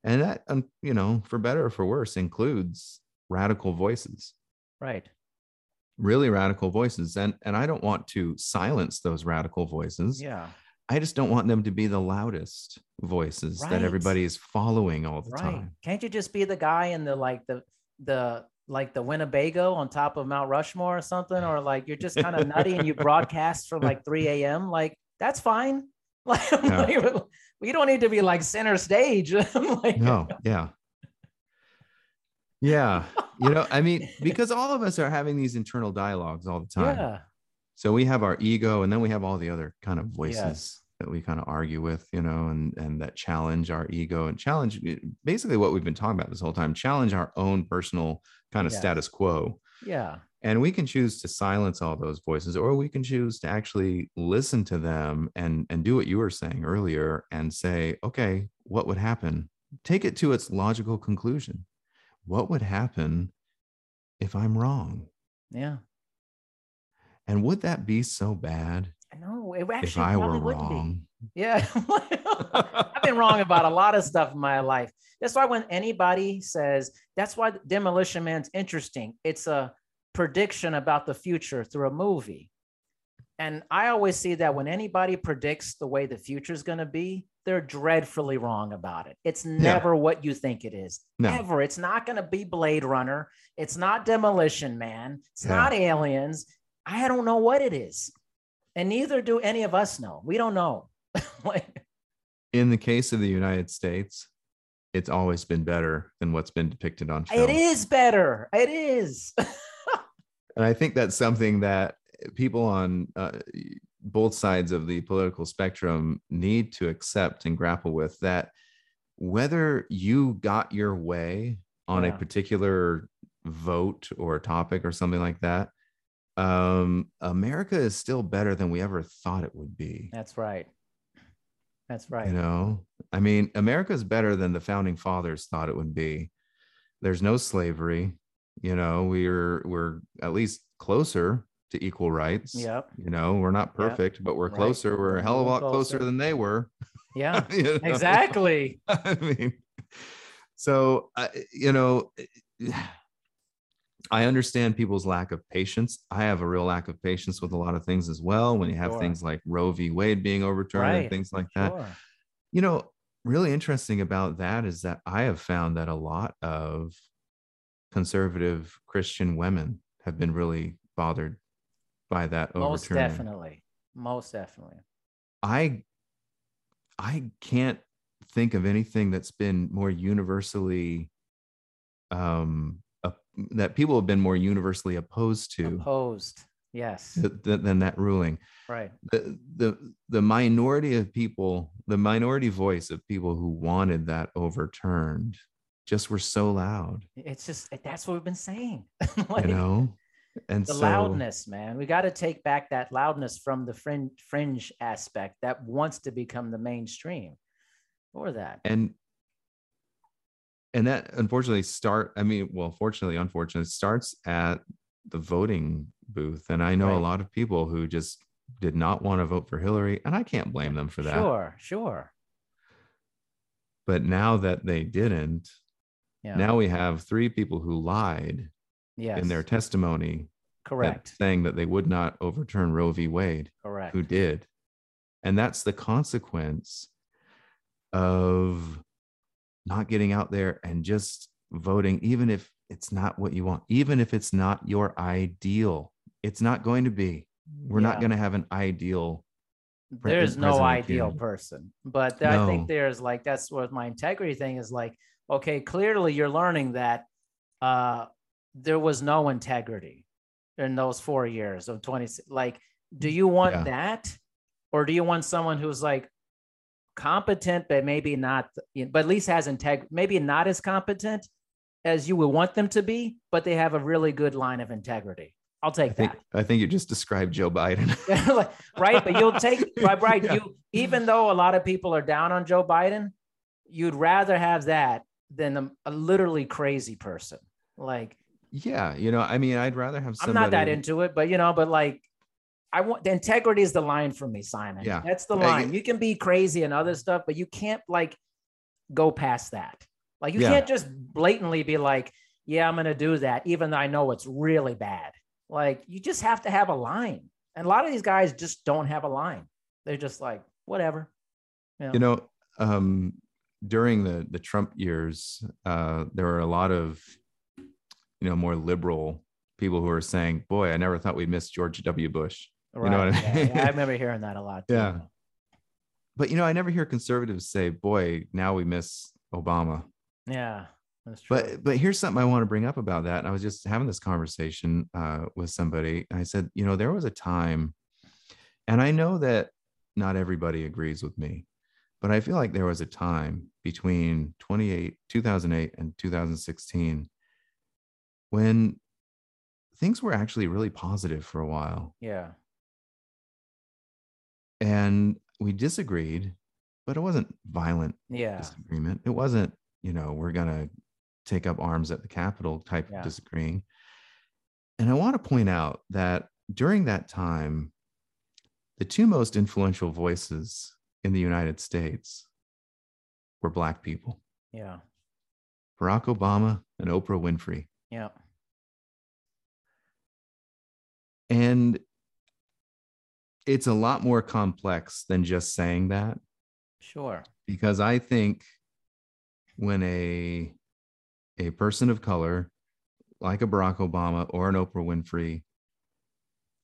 and that, um, you know, for better or for worse, includes radical voices Right. Really radical voices and and i don't want to silence those radical voices Yeah. i just don't want them to be the loudest voices Right. that everybody is following all the Right. time Can't you just be the guy in the like the the like the Winnebago on top of Mount Rushmore or something, or like you're just kind of nutty and you broadcast from like 3 a.m. Like that's fine. Like, Yeah. like, we don't need to be like center stage. Like, no yeah yeah. You know i mean because all of us are having these internal dialogues all the time. Yeah, so we have our ego and then we have all the other kind of voices Yes. that we kind of argue with you know and and that challenge our ego and challenge eh, basically what we've been talking about this whole time challenge our own personal kind of Yes. status quo. Yeah, and we can choose to silence all those voices or we can choose to actually listen to them and and do what you were saying earlier and say okay what would happen? Take it to its logical conclusion what would happen if i'm wrong yeah. and would that be so bad I know it actually if i were wouldn't be. wrong Yeah. I've been wrong about a lot of stuff in my life. That's why when anybody says, that's why Demolition Man's interesting. It's a prediction about the future through a movie. And I always see that when anybody predicts the way the future is going to be, they're dreadfully wrong about it. It's never what you think it is. no Ever. It's not going to be Blade Runner. It's not Demolition Man. It's Yeah. not aliens. I don't know what it is. And neither do any of us know. We don't know. like, in the case of the united states it's always been better than what's been depicted on film it is better. It is. And I think that's something that people on uh, both sides of the political spectrum need to accept and grapple with that whether you got your way on a particular vote or topic or something like that, um, America is still better than we ever thought it would be. That's right. That's right. You know, I mean, America is better than the founding fathers thought it would be. There's no slavery. You know, we're we're at least closer to equal rights. Yep. You know, we're not perfect, but we're Right. closer. We're a hell of a lot closer closer. than they were. Yeah. you know? Exactly. I mean, so I you know, I understand people's lack of patience. I have a real lack of patience with a lot of things as well. When you have Sure. things like Roe v. Wade being overturned Right. and things like that, Sure. you know, really interesting about that is that I have found that a lot of conservative Christian women have been really bothered by that Most definitely. Most definitely. I I can't think of anything that's been more universally um op- that people have been more universally opposed to Opposed. Yes. th- th- than that ruling. Right. The, the the minority of people, the minority voice of people who wanted that overturned just were so loud, It's just that's what we've been saying. you know? And the so loudness, man. We got to take back that loudness from the fringe fringe aspect that wants to become the mainstream. Or that. and and that unfortunately start i mean well fortunately unfortunately starts at the voting booth and i know a lot of people who just did not want to vote for hillary and i can't blame them for that Sure, sure. but now that they didn't Yeah. now we have three people who lied yes. in their testimony that- correct. saying that they would not overturn roe v wade correct. who did and that's the consequence of not getting out there and just voting even if it's not what you want even if it's not your ideal it's not going to be we're not going to have an ideal there's no ideal person but i No. think there's like that's what my integrity thing is like okay clearly you're learning that uh there was no integrity in those four years of 20 like do mm, you want Yeah. that or do you want someone who's like competent but maybe not but at least has integrity maybe not as competent as you would want them to be but they have a really good line of integrity i'll I take think, that I think you just described Joe Biden. Right? But you'll take right, right. Yeah. You even though a lot of people are down on Joe Biden, you'd rather have that than a, a literally crazy person. Like yeah, you know, I mean, I'd rather have I'm not that into it, but you know, but like I want the integrity is the line for me, Simon. Yeah. That's the line. You can be crazy and other stuff, but you can't like go past that. Like you Yeah. can't just blatantly be like, yeah, I'm gonna do that, even though I know it's really bad. Like you just have to have a line. And a lot of these guys just don't have a line. They're just like, whatever. you know um during the the trump years uh there were a lot of you know more liberal people who are saying boy i never thought we'd miss george w bush right. know what I yeah, mean? yeah, I remember hearing that a lot. too. Yeah. but you know i never hear conservatives say boy now we miss obama Yeah. That's true. but but here's something i want to bring up about that and i was just having this conversation uh with somebody and i said you know there was a time and i know that not everybody agrees with me but i feel like there was a time between 28 2008 and 2016 when things were actually really positive for a while yeah. and we disagreed but it wasn't violent Yeah. disagreement. It wasn't, you know, we're going to take up arms at the Capitol type Yeah. of disagreeing. And I want to point out that during that time, the two most influential voices in the United States were Black people Yeah. Barack Obama and Oprah Winfrey. Yeah. And it's a lot more complex than just saying that. Sure. because I think when a a person of color like a Barack Obama or an Oprah Winfrey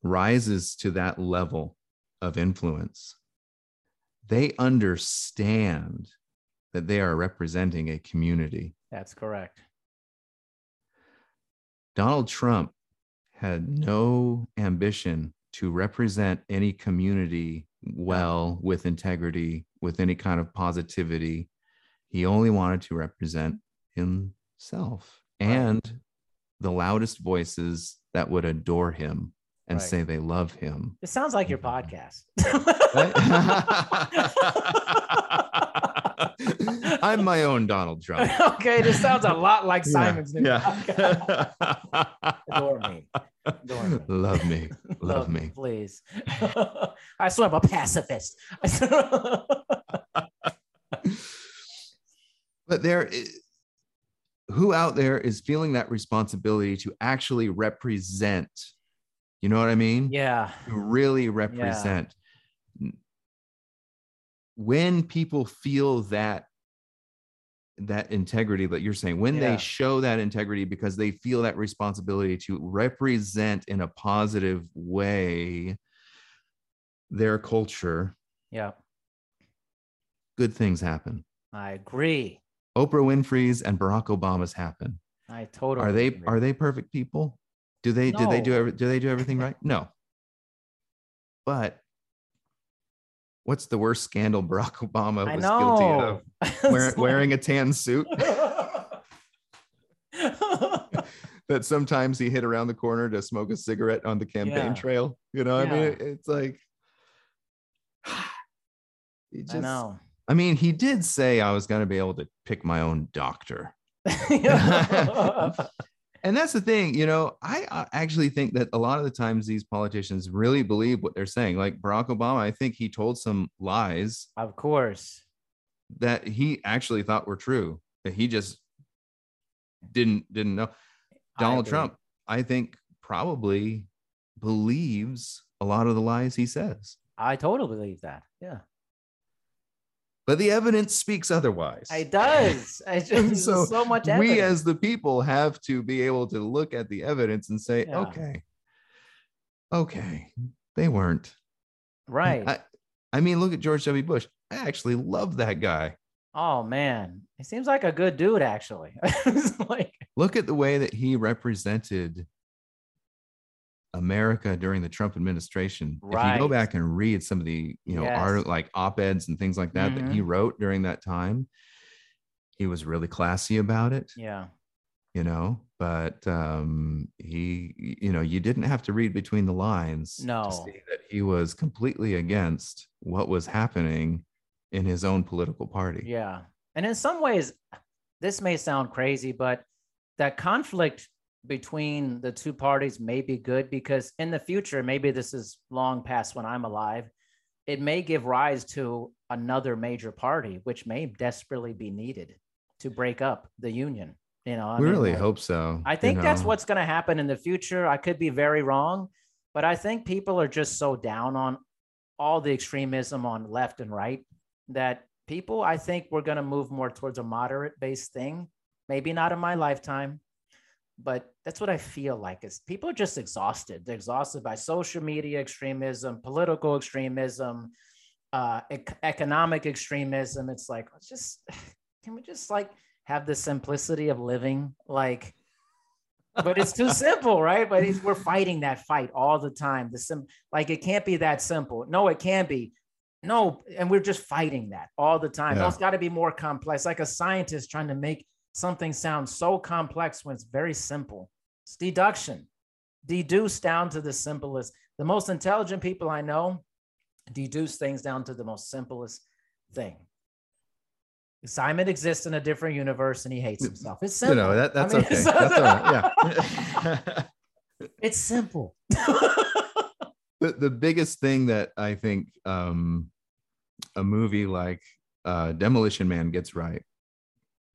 rises to that level of influence, they understand that they are representing a community. That's correct. Donald Trump had no ambition to represent any community well with integrity, with any kind of positivity. He only wanted to represent himself Right. and the loudest voices that would adore him and Right. say they love him. It sounds like your podcast. I'm my own Donald Trump. okay, this sounds a lot like Yeah, Simon's new yeah. Adore me. Adore me. Love me. Love me. please. I swear I'm a pacifist. But there, who out there is feeling that responsibility to actually represent? You know what I mean? yeah. To really represent. When people feel that that integrity that you're saying when Yeah. they show that integrity because they feel that responsibility to represent in a positive way their culture Yeah, good things happen I agree. oprah winfrey's and barack obama's happen I totally are they agree. are they perfect people do they do they do No. do they do everything right no but what's the worst scandal barack obama was guilty of? Wear, wearing a tan suit? That sometimes he hit around the corner to smoke a cigarette on the campaign Yeah. trail? You know i mean it's like he I know. I mean he did say i was going to be able to pick my own doctor and that's the thing you know I, I actually think that a lot of the times these politicians really believe what they're saying like barack obama i think he told some lies of course. that he actually thought were true that he just didn't didn't know donald agree. trump i think probably believes a lot of the lies he says I totally believe that. Yeah, but the evidence speaks otherwise it does. I just, And so so, much evidence. we as the people have to be able to look at the evidence and say Yeah. okay okay they weren't right. I, I mean look at george w bush i actually love that guy oh man, he seems like a good dude. Actually, like look at the way that he represented America during the Trump administration. If you go back and read some of the, you know, Yes. art like op-eds and things like that that he wrote during that time, he was really classy about it, yeah, you know, but um he you know, you didn't have to read between the lines No. to see that he was completely against what was happening in his own political party. yeah. And in some ways, this may sound crazy, but that conflict between the two parties may be good because in the future, maybe this is long past when I'm alive, it may give rise to another major party, which may desperately be needed to break up the union. You know, I we mean, really like- hope so. I you think that's what's going to happen in the future. I could be very wrong, but I think people are just so down on all the extremism on left and right that people, I think we're going to move more towards a moderate based thing. Maybe not in my lifetime, but that's what I feel like is people are just exhausted. They're exhausted by social media extremism, political extremism, uh, ec- economic extremism. It's like, let's just, can we just like have the simplicity of living? Like, but it's too simple, right? But we're fighting that fight all the time. The sim, like it can't be that simple. No, it can be. No, and we're just fighting that all the time. Yeah. No, it's got to be more complex. Like a scientist trying to make something sounds so complex when it's very simple. It's deduction, deduce down to the simplest. The most intelligent people I know deduce things down to the most simplest thing. Simon exists in a different universe and he hates himself. It's you simple. know that I that's mean, okay. it's- That's all right. Yeah. It's simple. the, the biggest thing that I think um, a movie like uh, Demolition Man gets right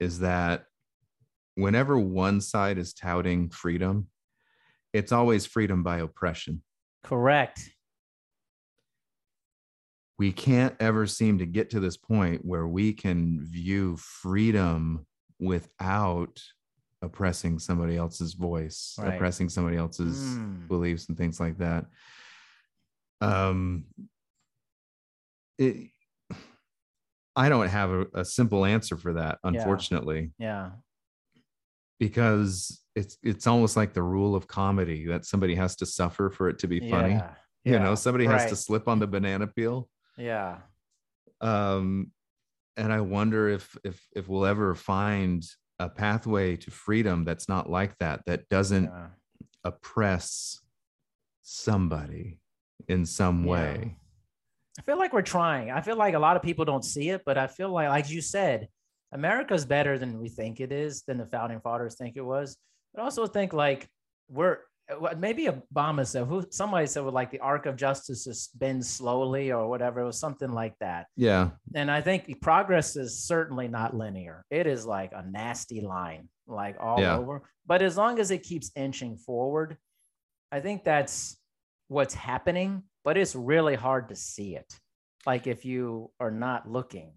is that whenever one side is touting freedom, it's always freedom by oppression. Correct. We can't ever seem to get to this point where we can view freedom without oppressing somebody else's voice, Right. oppressing somebody else's Mm. beliefs and things like that. Um, it, I don't have a, a simple answer for that, Yeah. unfortunately, Yeah. Because it's it's almost like the rule of comedy that somebody has to suffer for it to be funny. Yeah. You know, somebody has to slip on the banana peel. Yeah. Um, and I wonder if if if we'll ever find a pathway to freedom that's not like that, that doesn't Yeah. oppress somebody in some Yeah. way. I feel like we're trying. I feel like a lot of people don't see it, but I feel like, like you said, America's better than we think it is, than the founding fathers think it was. But also think like we're uh, maybe Obama said, who somebody said with like the arc of justice is bends slowly or whatever. It was something like that. Yeah. And I think progress is certainly not linear. It is like a nasty line, like all Yeah. over. But as long as it keeps inching forward, I think that's what's happening. But it's really hard to see it. Like if you are not looking.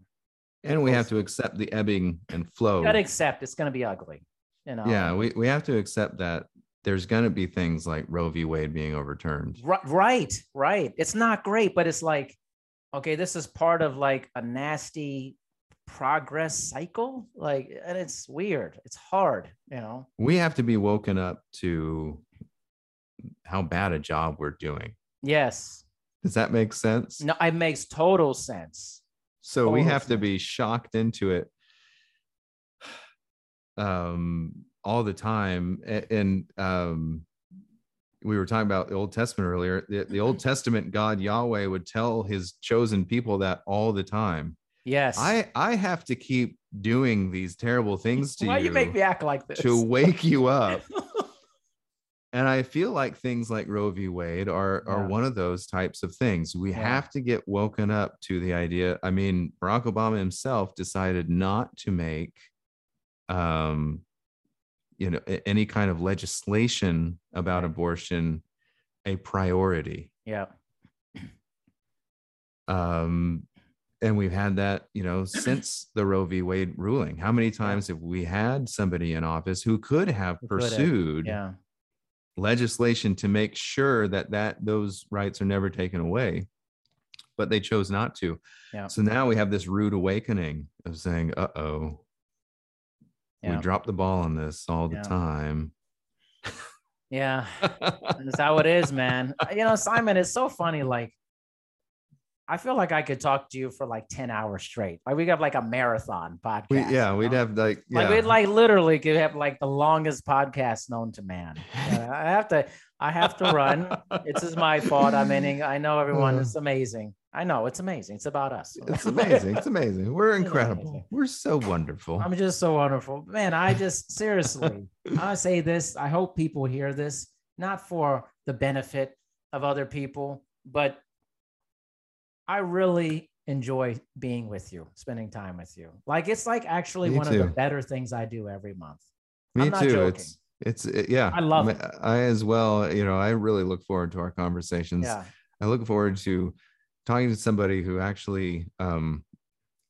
And we have to accept the ebbing and flow. You gotta accept it's gonna be ugly. You know. yeah, we, we have to accept that there's going to be things like Roe v. Wade being overturned. Right, right. It's not great, but it's like, okay, this is part of like a nasty progress cycle. Like, and it's weird. It's hard, you know. We have to be woken up to how bad a job we're doing. Yes. Does that make sense? No, it makes total sense. So we have to be shocked into it um all the time. A- and um we were talking about the old testament earlier. The, the old testament god yahweh would tell his chosen people that all the time. Yes. i i have to keep doing these terrible things to Why you Why you make me act like this? to wake you up and i feel like things like roe v wade are are Yeah. one of those types of things we Yeah. have to get woken up to the idea i mean barack obama himself decided not to make um you know any kind of legislation about abortion a priority yeah. um and we've had that you know since the roe v wade ruling how many times have we had somebody in office who could have Who could have, pursued Yeah. Legislation to make sure that that those rights are never taken away but they chose not to Yeah. so now we have this rude awakening of saying uh-oh Yeah. we drop the ball on this all the Yeah. time Yeah. That's how it is, man. You know, Simon, it's so funny. Like, I feel like I could talk to you for like 10 hours straight. Like, we got like a marathon podcast. we, yeah you we'd have like yeah Like, we'd like literally could have like the longest podcast known to man. Yeah, I have to, I have to run. It's just my fault. I mean, I know everyone It's amazing. I know it's amazing. It's about us. it's amazing it's amazing we're incredible amazing. we're so wonderful I'm just so wonderful. Man, I just seriously, I say this. I hope people hear this, not for the benefit of other people, but I really enjoy being with you, spending time with you. Like it's like actually Me one of the better things I do every month. Me I'm not too. joking. It's it's it- yeah. I love it. I as well. You know, I really look forward to our conversations. Yeah. I look forward to talking to somebody who actually um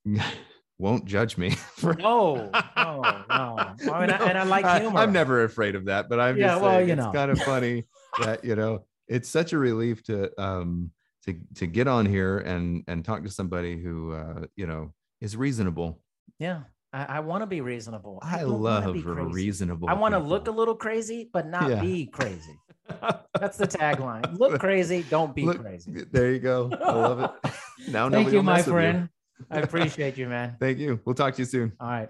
won't judge me for No, no, no. I mean, I- and I like I- humor. I'm never afraid of that, but I'm Yeah, just well, saying you it's know. kind of funny that you know it's such a relief to um to to get on here and and talk to somebody who uh you know is reasonable. Yeah. I, I want to be reasonable. I, don't love be reasonable. I want to look a little crazy, but not Yeah. be crazy. That's the tagline. Look crazy, don't be Look, crazy. There you go. I love it. now Thank you, my mess with friend. I appreciate you, man. Thank you. We'll talk to you soon. All right.